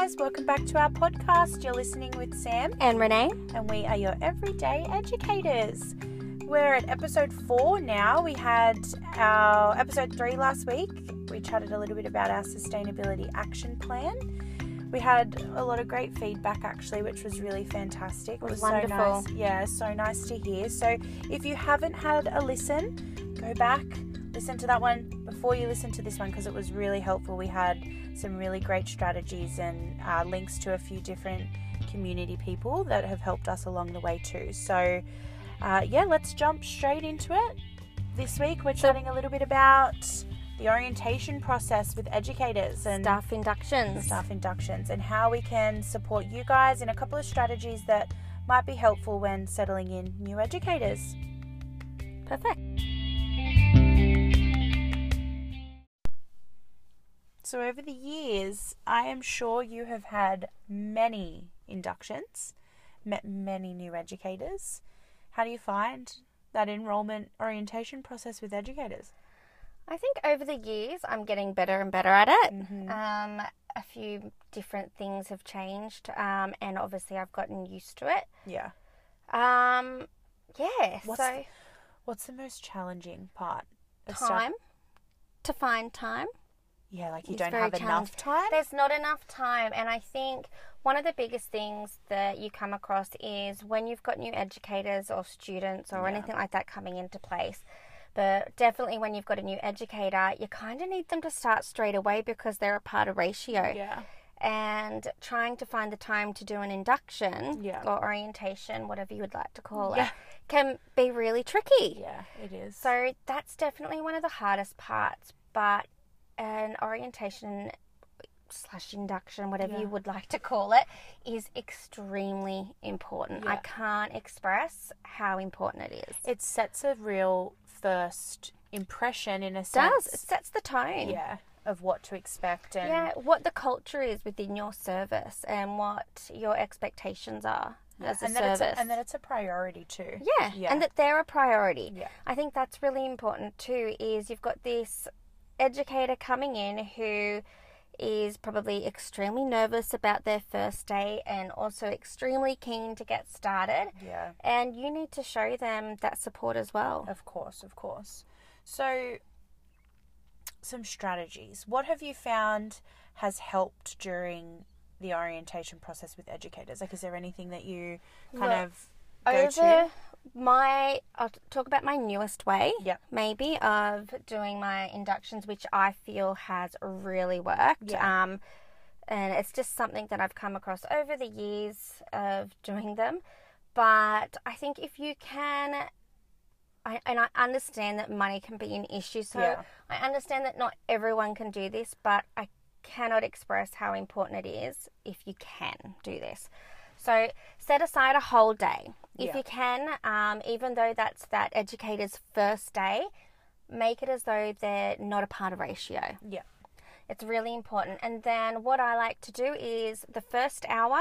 guys, welcome back to our podcast. You're listening with Sam, And Renee? and we are your everyday educators. We're at episode four now. We had our episode three last week. We chatted a little bit about our sustainability action plan. We had a lot of great feedback actually, which was really fantastic. It was so wonderful. nice. Yeah, so nice to hear. So if you haven't had a listen, go back, listen to that one before you listen to this one because it was really helpful. We had some really great strategies and uh, links to a few different community people that have helped us along the way too. So, uh, yeah, let's jump straight into it. This week we're chatting a little bit about the orientation process with educators and Staff inductions. staff inductions and how we can support you guys in a couple of strategies that might be helpful when settling in new educators. Perfect. So, over the years, I am sure you have had many inductions, met many new educators. How do you find that enrollment orientation process with educators? I think over the years I'm getting better and better at it. Mhm. Um, a few different things have changed, um, and obviously I've gotten used to it. Yeah. Um, yeah, What's so What's the most challenging part? stuff? time to find time. Yeah, like you don't have enough time. There's not enough time, and I think one of the biggest things that you come across is when you've got new educators or students or Yeah. anything like that coming into place. But definitely when you've got a new educator, you kind of need them to start straight away because they're a part of ratio. Yeah. And trying to find the time to do an induction Yeah. or orientation, whatever you would like to call Yeah. it, can be really tricky. Yeah, it is. So that's definitely one of the hardest parts. But an orientation slash induction, whatever Yeah. you would like to call it, is extremely important. I can't express how important it is. It sets a real first impression in a does. sense. It sets the tone. Yeah, of what to expect and Yeah, what the culture is within your service and what your expectations are as a and that service. it's a, and that it's a priority too. Yeah, Yeah. and that they're a priority. Yeah. I think that's really important too. Is you've got this educator coming in who is probably extremely nervous about their first day and also extremely keen to get started. Yeah. And you need to show them that support as well. Of course, of course. So, some strategies. What have you found has helped during the orientation process with educators? Like, is there anything that you kind Look, of go Over to? My, I'll talk about my newest way, Yep. maybe, of doing my inductions, which I feel has really worked. Yeah. Um, and it's just something that I've come across over the years of doing them. But I think if you can, I, and I understand that money can be an issue, so Yeah. I understand that not everyone can do this, but I cannot express how important it is if you can do this. So set aside a whole day. If Yeah. you can, um, even though that's that educator's first day, make it as though they're not a part of ratio. Yeah. It's really important. And then what I like to do is the first hour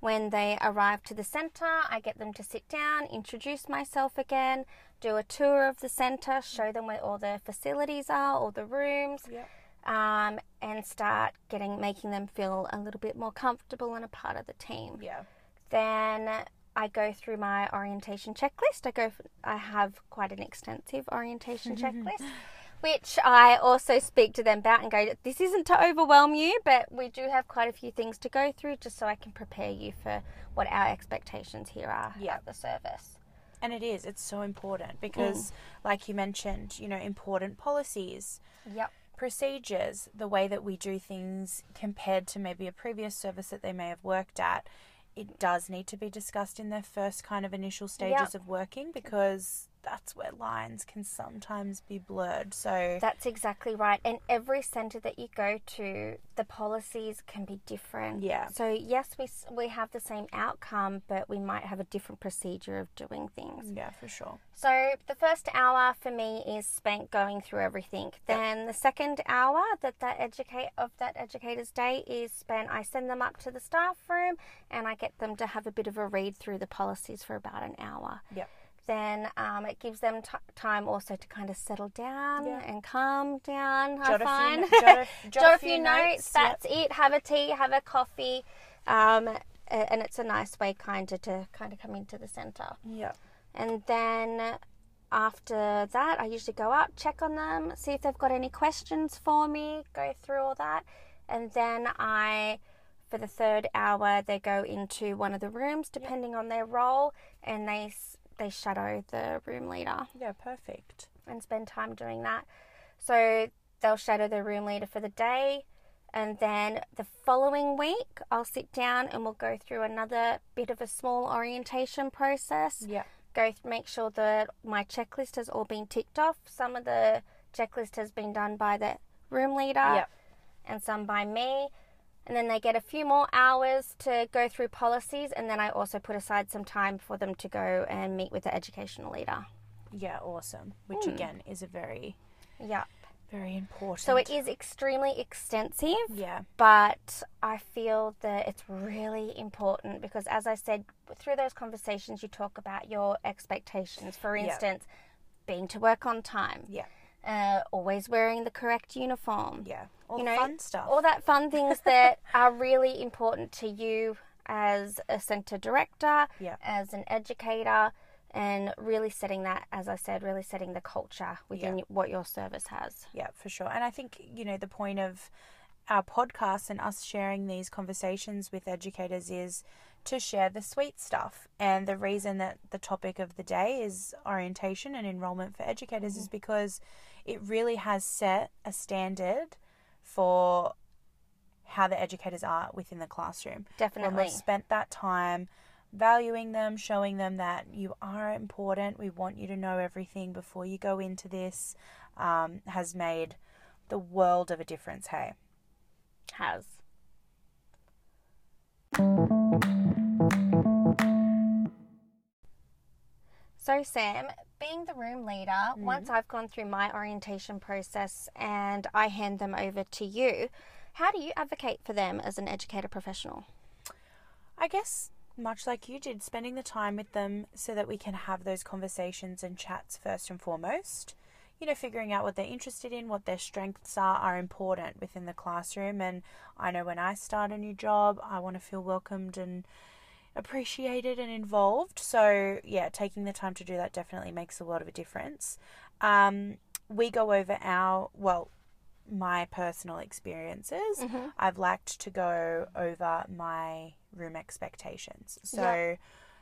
when they arrive to the centre, I get them to sit down, introduce myself again, do a tour of the centre, show them where all the facilities are, all the rooms, Yeah. um, and start getting making them feel a little bit more comfortable and a part of the team. Yeah. Then I go through my orientation checklist. I go. I have quite an extensive orientation checklist, which I also speak to them about and go. This isn't to overwhelm you, but we do have quite a few things to go through, just so I can prepare you for what our expectations here are Yeah. at the service. And it is. It's so important mm. because, like you mentioned, you know, important policies, Yep. procedures, the way that we do things compared to maybe a previous service that they may have worked at, it does need to be discussed in their first kind of initial stages Yep. of working because that's where lines can sometimes be blurred. So, That's exactly right. And every centre that you go to, the policies can be different. Yeah. So yes, we we have the same outcome, but we might have a different procedure of doing things. yeah, for sure. So the first hour for me is spent going through everything. Then the second hour that that educate of that educator's day is spent. I send them up to the staff room and I get them to have a bit of a read through the policies for about an hour. Yep. Then um, it gives them t- time also to kind of settle down Yeah. and calm down. Jot I a find. few, jot a, Jot a few notes. yep. That's it. Have a tea. Have a coffee. Um, and it's a nice way, kind of, to kind of come into the center. Yep. And then after that, I usually go out, check on them, see if they've got any questions for me, go through all that. And then I, for the third hour, they go into one of the rooms, depending on their role, and they they shadow the room leader Yeah, perfect. and spend time doing that. So they'll shadow the room leader for the day. And then the following week, I'll sit down and we'll go through another bit of a small orientation process Yeah. go th- make sure that my checklist has all been ticked off. Some of the checklist has been done by the room leader Yep. and some by me. And then they get a few more hours to go through policies, and then I also put aside some time for them to go and meet with the educational leader. Yeah, awesome. Which Hmm. again is a very, Yeah. very important. So it is extremely extensive, Yeah. but I feel that it's really important because, as I said, through those conversations, you talk about your expectations. For Yeah. instance, being to work on time, Yeah. Uh, always wearing the correct uniform, Yeah. All You know, fun stuff. all that fun things that are really important to you as a centre director, Yeah. as an educator, and really setting that, as I said, really setting the culture within what your service has. Yeah, for sure. And I think, you know, the point of our podcast and us sharing these conversations with educators is to share the sweet stuff. And the reason that the topic of the day is orientation and enrolment for educators is because it really has set a standard for how the educators are within the classroom. Definitely. we've spent that time valuing them, showing them that you are important, we want you to know everything before you go into this, um, has made the world of a difference. Hey, Has. So, Sam, being the room leader, once mm. I've gone through my orientation process and I hand them over to you, how do you advocate for them as an educator professional? I guess much like you did, spending the time with them so that we can have those conversations and chats first and foremost. You know, figuring out what they're interested in, what their strengths are, are important within the classroom. And I know when I start a new job, I want to feel welcomed and appreciated and involved. So, yeah, taking the time to do that definitely makes a lot of a difference. Um, we go over our, well, my personal experiences. I've liked to go over my room expectations. So, Yeah.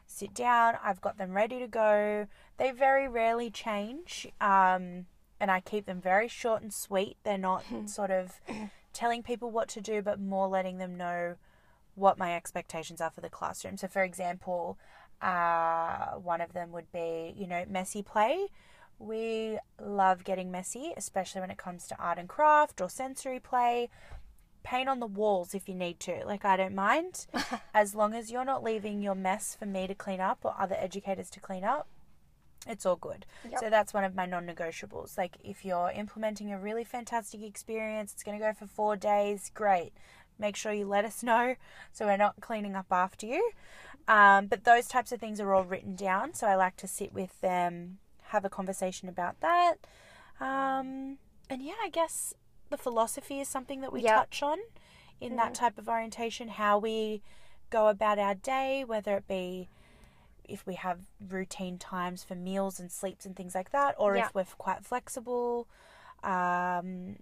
sit down, I've got them ready to go. They very rarely change. Um, and I keep them very short and sweet. They're not sort of telling people what to do, but more letting them know what my expectations are for the classroom. So, for example, uh, one of them would be, you know, messy play. We love getting messy, especially when it comes to art and craft or sensory play. Paint on the walls if you need to. Like, I don't mind. as long as you're not leaving your mess for me to clean up or other educators to clean up, it's all good. Yep. So that's one of my non-negotiables. Like if you're implementing a really fantastic experience, it's going to go for 4 days, great. Make sure you let us know so we're not cleaning up after you. Um, but those types of things are all written down, so I like to sit with them, have a conversation about that. Um, and yeah, I guess the philosophy is something that we Yep. touch on in that type of orientation, how we go about our day, whether it be if we have routine times for meals and sleeps and things like that, or Yeah. if we're quite flexible. Um,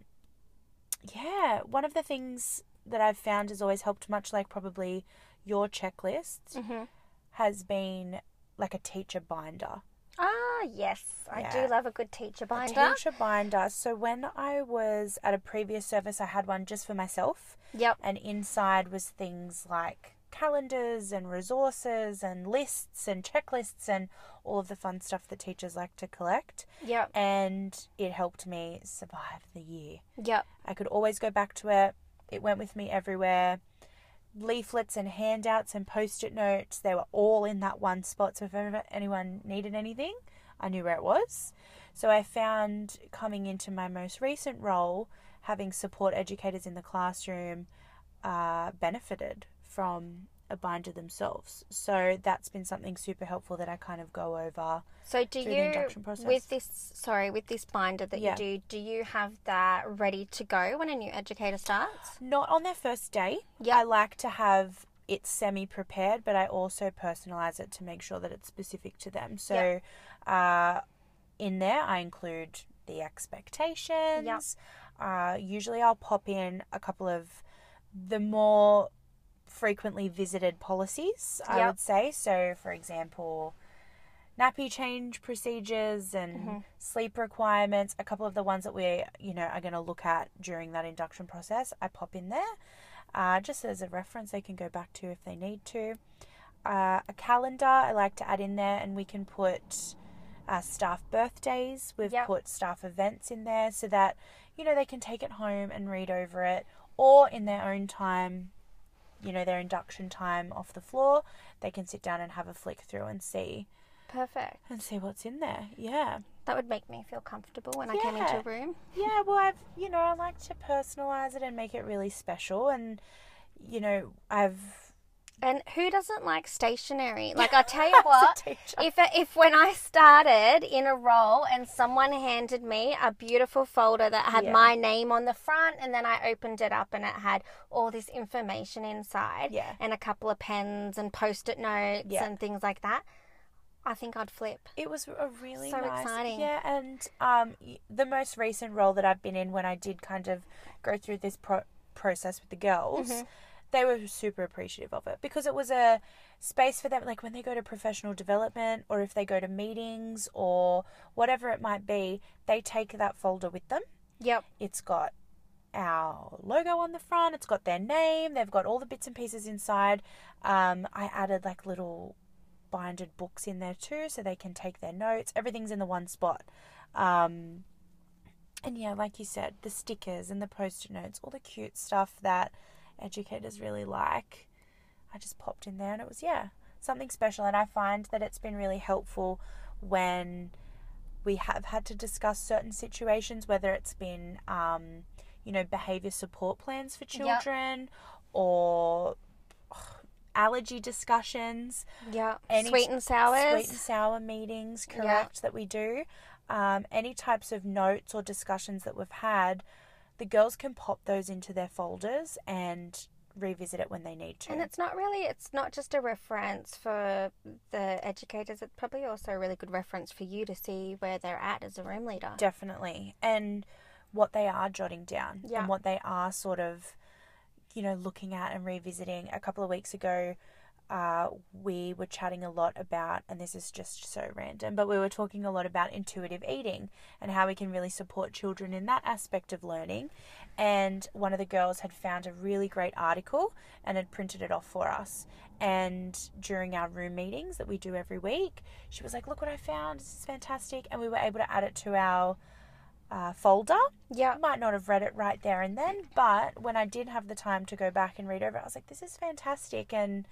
yeah, one of the things that I've found has always helped, much like probably your checklist, Mm-hmm. has been like a teacher binder. Ah, yes. I Yeah. do love a good teacher A binder. teacher binder. So when I was at a previous service, I had one just for myself, Yep. and inside was things like calendars and resources and lists and checklists and all of the fun stuff that teachers like to collect. Yep. And it helped me survive the year. Yep. I could always go back to it. It went with me everywhere. Leaflets and handouts and post it notes, they were all in that one spot. So if ever anyone needed anything, I knew where it was. So I found coming into my most recent role, having support educators in the classroom uh, benefited from a binder themselves. So that's been something super helpful that I kind of go over. So do you induction process. with this sorry, with this binder that Yeah. you do, do you have that ready to go when a new educator starts? Not on their first day. Yeah. I like to have it semi prepared, but I also personalize it to make sure that it's specific to them. So uh, in there, I include the expectations. Uh, usually, I'll pop in a couple of the more frequently visited policies, I Yep. would say. So, for example, nappy change procedures and Mm-hmm. sleep requirements, a couple of the ones that we, you know, are going to look at during that induction process, I pop in there. Uh, just as a reference, they can go back to if they need to. Uh, a calendar I like to add in there, and we can put uh, staff birthdays. We've Yep. put staff events in there so that you know they can take it home and read over it, or in their own time, you know, their induction time off the floor, they can sit down and have a flick through and see Perfect. and see what's in there. Yeah. That would make me feel comfortable when I came into a room. Yeah, well, I've, you know, I like to personalize it and make it really special. And, you know, I've. And who doesn't like stationery? Like I tell you what, if if when I started in a role and someone handed me a beautiful folder that had Yeah. my name on the front, and then I opened it up and it had all this information inside, Yeah. and a couple of pens and post-it notes Yeah. and things like that, I think I'd flip. It was a really So nice, exciting. Yeah, and um, the most recent role that I've been in, when I did kind of go through this pro- process with the girls, Mm-hmm. They were super appreciative of it because it was a space for them. Like when they go to professional development, or if they go to meetings, or whatever it might be, they take that folder with them. Yep. It's got our logo on the front. It's got their name. They've got all the bits and pieces inside. Um, I added like little binded books in there too, so they can take their notes. Everything's in the one spot. Um, and yeah, like you said, the stickers and the post-it notes, all the cute stuff that educators really like. I just popped in there, and it was yeah something special. And I find that it's been really helpful when we have had to discuss certain situations, whether it's been, um, you know, behavior support plans for Yep. children or ugh, allergy discussions, Yeah. Sweet and sours. sweet and sour meetings, correct, that we do. Um, any types of notes or discussions that we've had, the girls can pop those into their folders and revisit it when they need to. And it's not really, it's not just a reference for the educators, it's probably also a really good reference for you to see where they're at as a room leader. Definitely. And what they are jotting down Yeah. and what they are sort of, you know, looking at and revisiting. A couple of weeks ago, uh, we were chatting a lot about, and this is just so random, but we were talking a lot about intuitive eating and how we can really support children in that aspect of learning. And one of the girls had found a really great article and had printed it off for us. And during our room meetings that we do every week, she was like, Look what I found. This is fantastic. And we were able to add it to our uh, folder. Yeah. I might not have read it right there and then, but when I did have the time to go back and read over it, I was like, this is fantastic. And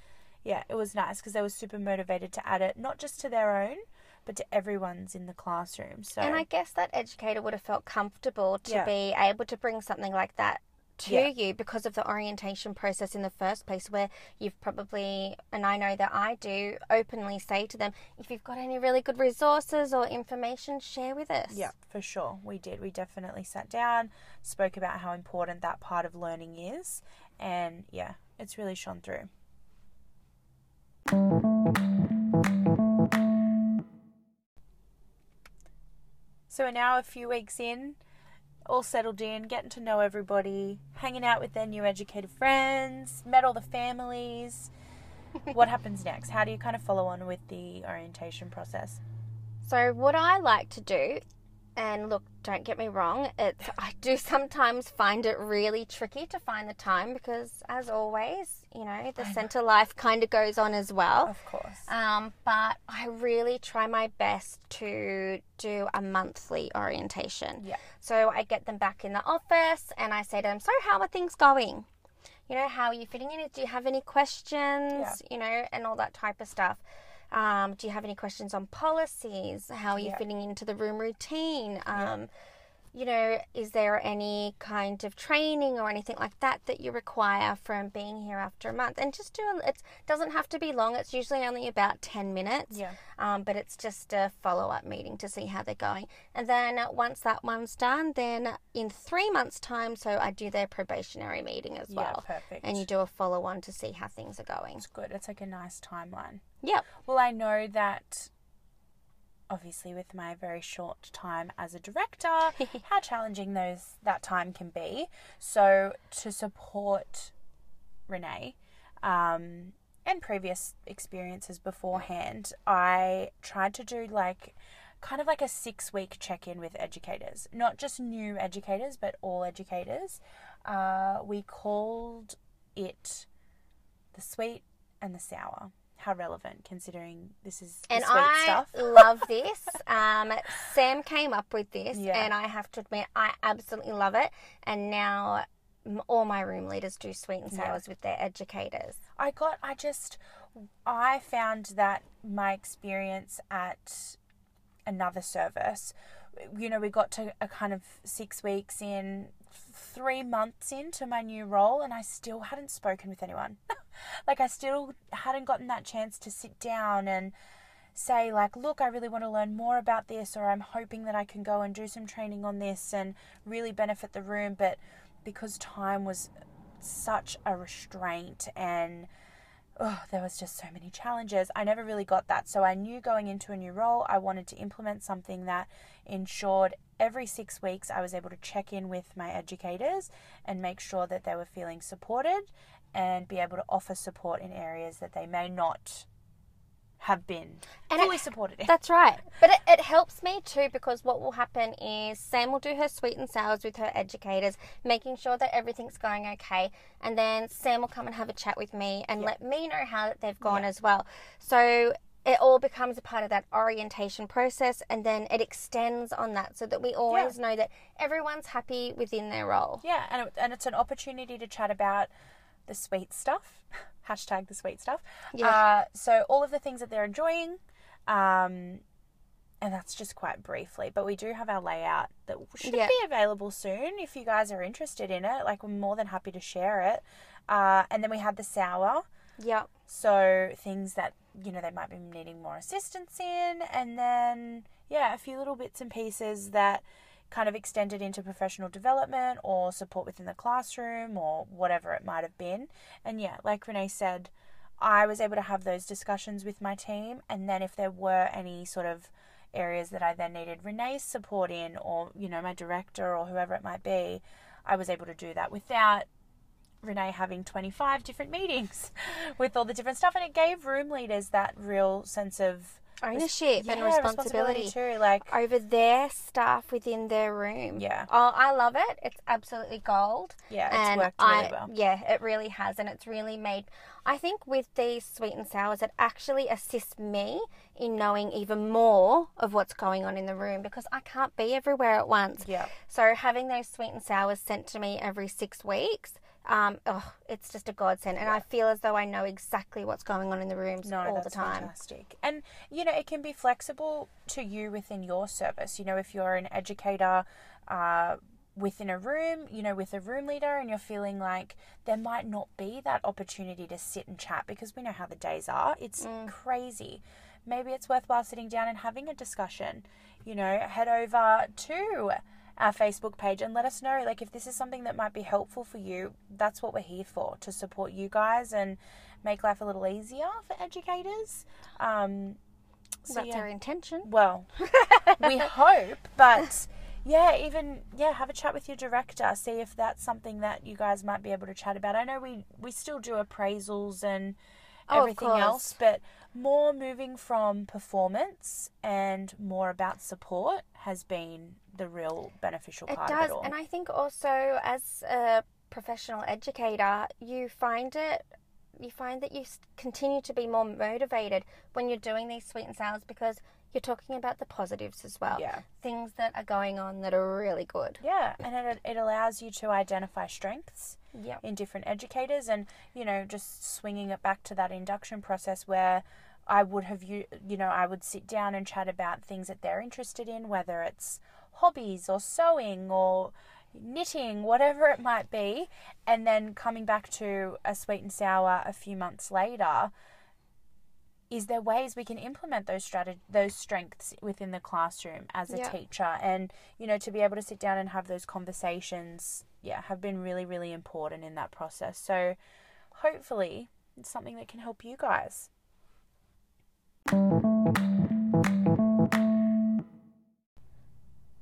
yeah, it was nice because they were super motivated to add it, not just to their own, but to everyone's in the classroom. So, And I guess that educator would have felt comfortable to Yeah. be able to bring something like that to Yeah. you because of the orientation process in the first place, where you've probably, and I know that I do, openly say to them, if you've got any really good resources or information, share with us. yeah, for sure. We did. We definitely sat down, spoke about how important that part of learning is. And yeah, it's really shone through. So we're now a few weeks in, all settled in, getting to know everybody, hanging out with their new educated friends, met all the families. what happens next? How do you kind of follow on with the orientation process? So what I like to do, and look, don't get me wrong, it's I do sometimes find it really tricky to find the time because, as always, you know, the centre life kind of goes on as well. Of course. Um, but I really try my best to do a monthly orientation. Yeah. So I get them back in the office and I say to them, So, how are things going? You know, how are you fitting in? Do you have any questions? You know, and all that type of stuff. Um, do you have any questions on policies? How are you Yeah. fitting into the room routine? Um, you know, is there any kind of training or anything like that that you require from being here after a month? And just do a, it doesn't have to be long. It's usually only about ten minutes. Yeah. Um, but it's just a follow up meeting to see how they're going. And then once that one's done, then in three months' time, so I do their probationary meeting as well. Yeah, perfect. And you do a follow on to see how things are going. It's good. It's like a nice timeline. Yep. Well, I know that obviously with my very short time as a director, how challenging those that time can be. So to support Renee, um, and previous experiences beforehand, I tried to do like kind of like a six week check in with educators, not just new educators, but all educators. Uh, we called it the sweet and the sour how relevant considering this is and sweet I stuff. love this. Um, Sam came up with this, Yeah. and I have to admit, I absolutely love it. And now all my room leaders do sweet and Yeah. with their educators. I got I just I found that my experience at another service you know we got to a kind of 6 weeks in 3 months into my new role and I still hadn't spoken with anyone like I still hadn't gotten that chance to sit down and say like look I really want to learn more about this or I'm hoping that I can go and do some training on this and really benefit the room but because time was such a restraint and oh, there was just so many challenges. I never really got that. So I knew going into a new role, I wanted to implement something that ensured every six weeks I was able to check in with my educators and make sure that they were feeling supported and be able to offer support in areas that they may not have been And fully it- supported in. That's right. But it, it helps me too because what will happen is Sam will do her sweet and sours with her educators, making sure that everything's going okay. And then Sam will come and have a chat with me and Yeah. let me know how that they've gone Yeah. as well. So it all becomes a part of that orientation process and then it extends on that so that we always know that everyone's happy within their role. Yeah, and it, and it's an opportunity to chat about the sweet stuff. Hashtag the sweet stuff. Yeah. Uh, so all of the things that they're enjoying, um, and that's just quite briefly. But we do have our layout that should Yeah. be available soon if you guys are interested in it. Like we're more than happy to share it. Uh, and then we had the sour. Yep. So things that you know they might be needing more assistance in, and then yeah, a few little bits and pieces that kind of extended into professional development or support within the classroom or whatever it might have been. And yeah, like Renee said, I was able to have those discussions with my team, and then if there were any sort of areas that I then needed Renee's support in, or you know my director or whoever it might be, I was able to do that without Renee having 25 different meetings with all the different stuff. And it gave room leaders that real sense of Ownership and yeah, responsibility. too. Like, over their staff within their room. Yeah. Oh, I love it. It's absolutely gold. yeah, it's and worked really I, well. Yeah, it really has, and it's really made. I think with these sweet and sours, it actually assists me in knowing even more of what's going on in the room because I can't be everywhere at once. Yeah. So having those sweet and sours sent to me every six weeks, um, oh, it's just a godsend, and I feel as though I know exactly what's going on in the rooms No, all the time. fantastic. And you know, it can be flexible to you within your service. You know, if you're an educator uh, within a room, you know, with a room leader, and you're feeling like there might not be that opportunity to sit and chat because we know how the days are. It's crazy. Maybe it's worthwhile sitting down and having a discussion. You know, head over to our Facebook page and let us know like if this is something that might be helpful for you. That's what we're here for to support you guys and make life a little easier for educators. Um, so That's yeah. our intention. Well, we hope, but yeah, even yeah, have a chat with your director. See if that's something that you guys might be able to chat about. I know we we still do appraisals and Oh, everything else, but more moving from performance and more about support has been the real beneficial It part does, of it all. and I think also as a professional educator, you find it. You find that you continue to be more motivated when you're doing these sweet and sours because you're talking about the positives as well. Yeah. Things that are going on that are really good. yeah, and it it allows you to identify strengths Yep. in different educators and you know just swinging it back to that induction process where I would have you you know I would sit down and chat about things that they're interested in whether it's hobbies or sewing or knitting, whatever it might be, and then coming back to a sweet and sour a few months later, is there ways we can implement those strateg- those strengths within the classroom as a Yeah. teacher? And you know to be able to sit down and have those conversations yeah have been really really important in that process. So hopefully it's something that can help you guys.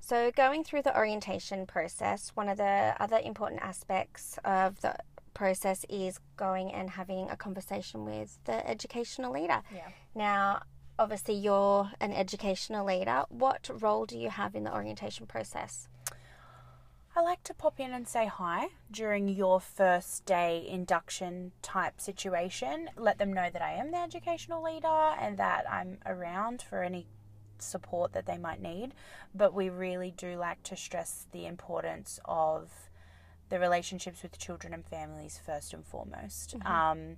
So, going through the orientation process, one of the other important aspects of the process is going and having a conversation with the educational leader. yeah Now, obviously, you're an educational leader. What role do you have in the orientation process? I like to pop in and say hi during your first day induction type situation. Let them know that I am the educational leader and that I'm around for any support that they might need. But we really do like to stress the importance of the relationships with children and families first and foremost. Um,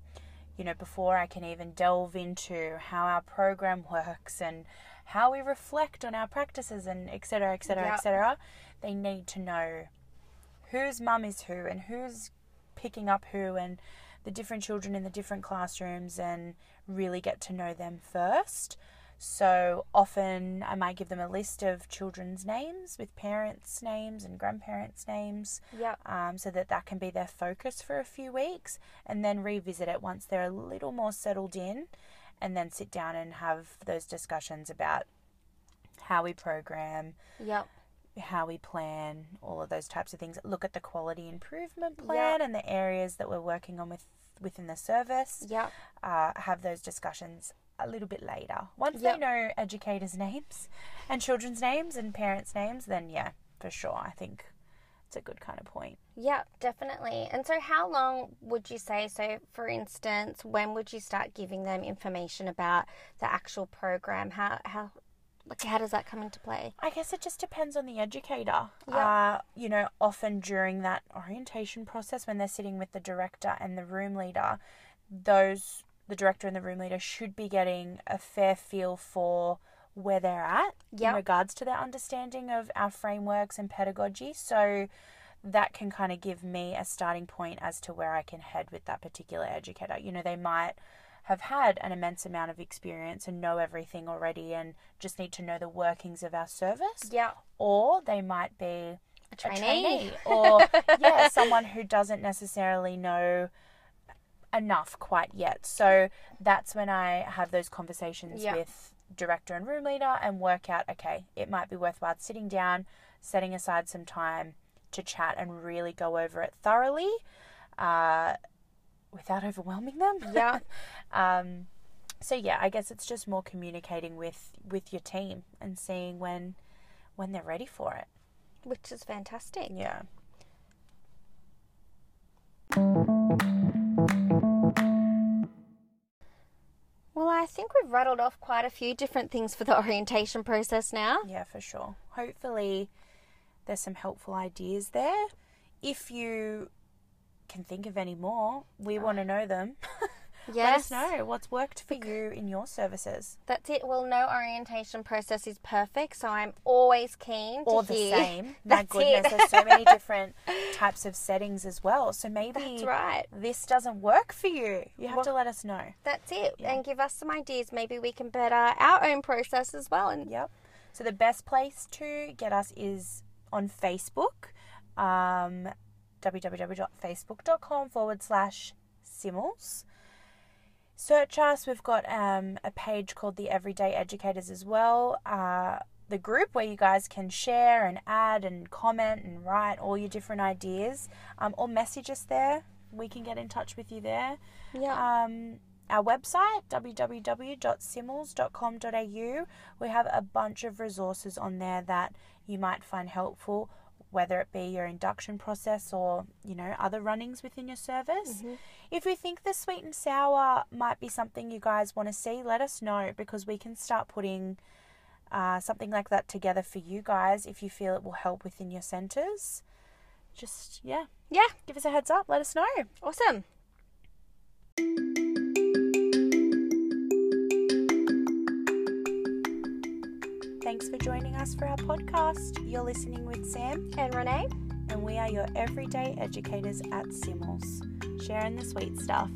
you know, before I can even delve into how our program works and how we reflect on our practices and et cetera, et cetera, Yeah. et cetera, they need to know whose mum is who and who's picking up who and the different children in the different classrooms and really get to know them first. So often I might give them a list of children's names with parents' names and grandparents' names Yep. um, so that that can be their focus for a few weeks and then revisit it once they're a little more settled in and then sit down and have those discussions about how we program, Yep. how we plan, all of those types of things. Look at the quality improvement plan and the areas that we're working on with within the service. Yep. Uh, have those discussions a little bit later. Once Yep. they know educators' names and children's names and parents' names, then yeah, for sure, I think it's a good kind of point. Yeah, definitely. And so, how long would you say? So, for instance, when would you start giving them information about the actual program? How how like how does that come into play? I guess it just depends on the educator. Yeah. Uh, you know, often during that orientation process, when they're sitting with the director and the room leader, those the director and the room leader should be getting a fair feel for where they're at in regards to their understanding of our frameworks and pedagogy. So that can kind of give me a starting point as to where I can head with that particular educator. You know, they might have had an immense amount of experience and know everything already and just need to know the workings of our service Yeah, or they might be a a trainee. trainee or yeah someone who doesn't necessarily know enough quite yet so that's when i have those conversations Yeah. with director and room leader and work out okay it might be worthwhile sitting down setting aside some time to chat and really go over it thoroughly uh, without overwhelming them Yeah. um, so yeah i guess it's just more communicating with with your team and seeing when when they're ready for it Which is fantastic. yeah Well, I think we've rattled off quite a few different things for the orientation process now. Yeah, for sure. Hopefully, there's some helpful ideas there. If you can think of any more, we want to know them. Yes. Let us know what's worked for you in your services. That's it. Well, no orientation process is perfect, so I'm always keen to Or the hear. same. My That's goodness, it. there's so many different types of settings as well. So maybe That's right. this doesn't work for you. You have Well- to let us know. That's it. Yeah. And give us some ideas. Maybe we can better our own process as well. And Yep. So the best place to get us is on Facebook, um, www.facebook.com forward slash Simmels. Search us. We've got um, a page called the Everyday Educators as well. Uh, the group where you guys can share and add and comment and write all your different ideas, um, or message us there. We can get in touch with you there. yeah. Um, our website, www.simmels.com.au, we have a bunch of resources on there that you might find helpful, whether it be your induction process or, you know, other runnings within your service. If you think the sweet and sour might be something you guys want to see, let us know because we can start putting uh, something like that together for you guys if you feel it will help within your centres. Just, yeah, yeah. give us a heads up, let us know. Awesome. Thanks for joining us for our podcast. You're listening with Sam, And Renee, and we are your everyday educators at Simmels, sharing the sweet stuff.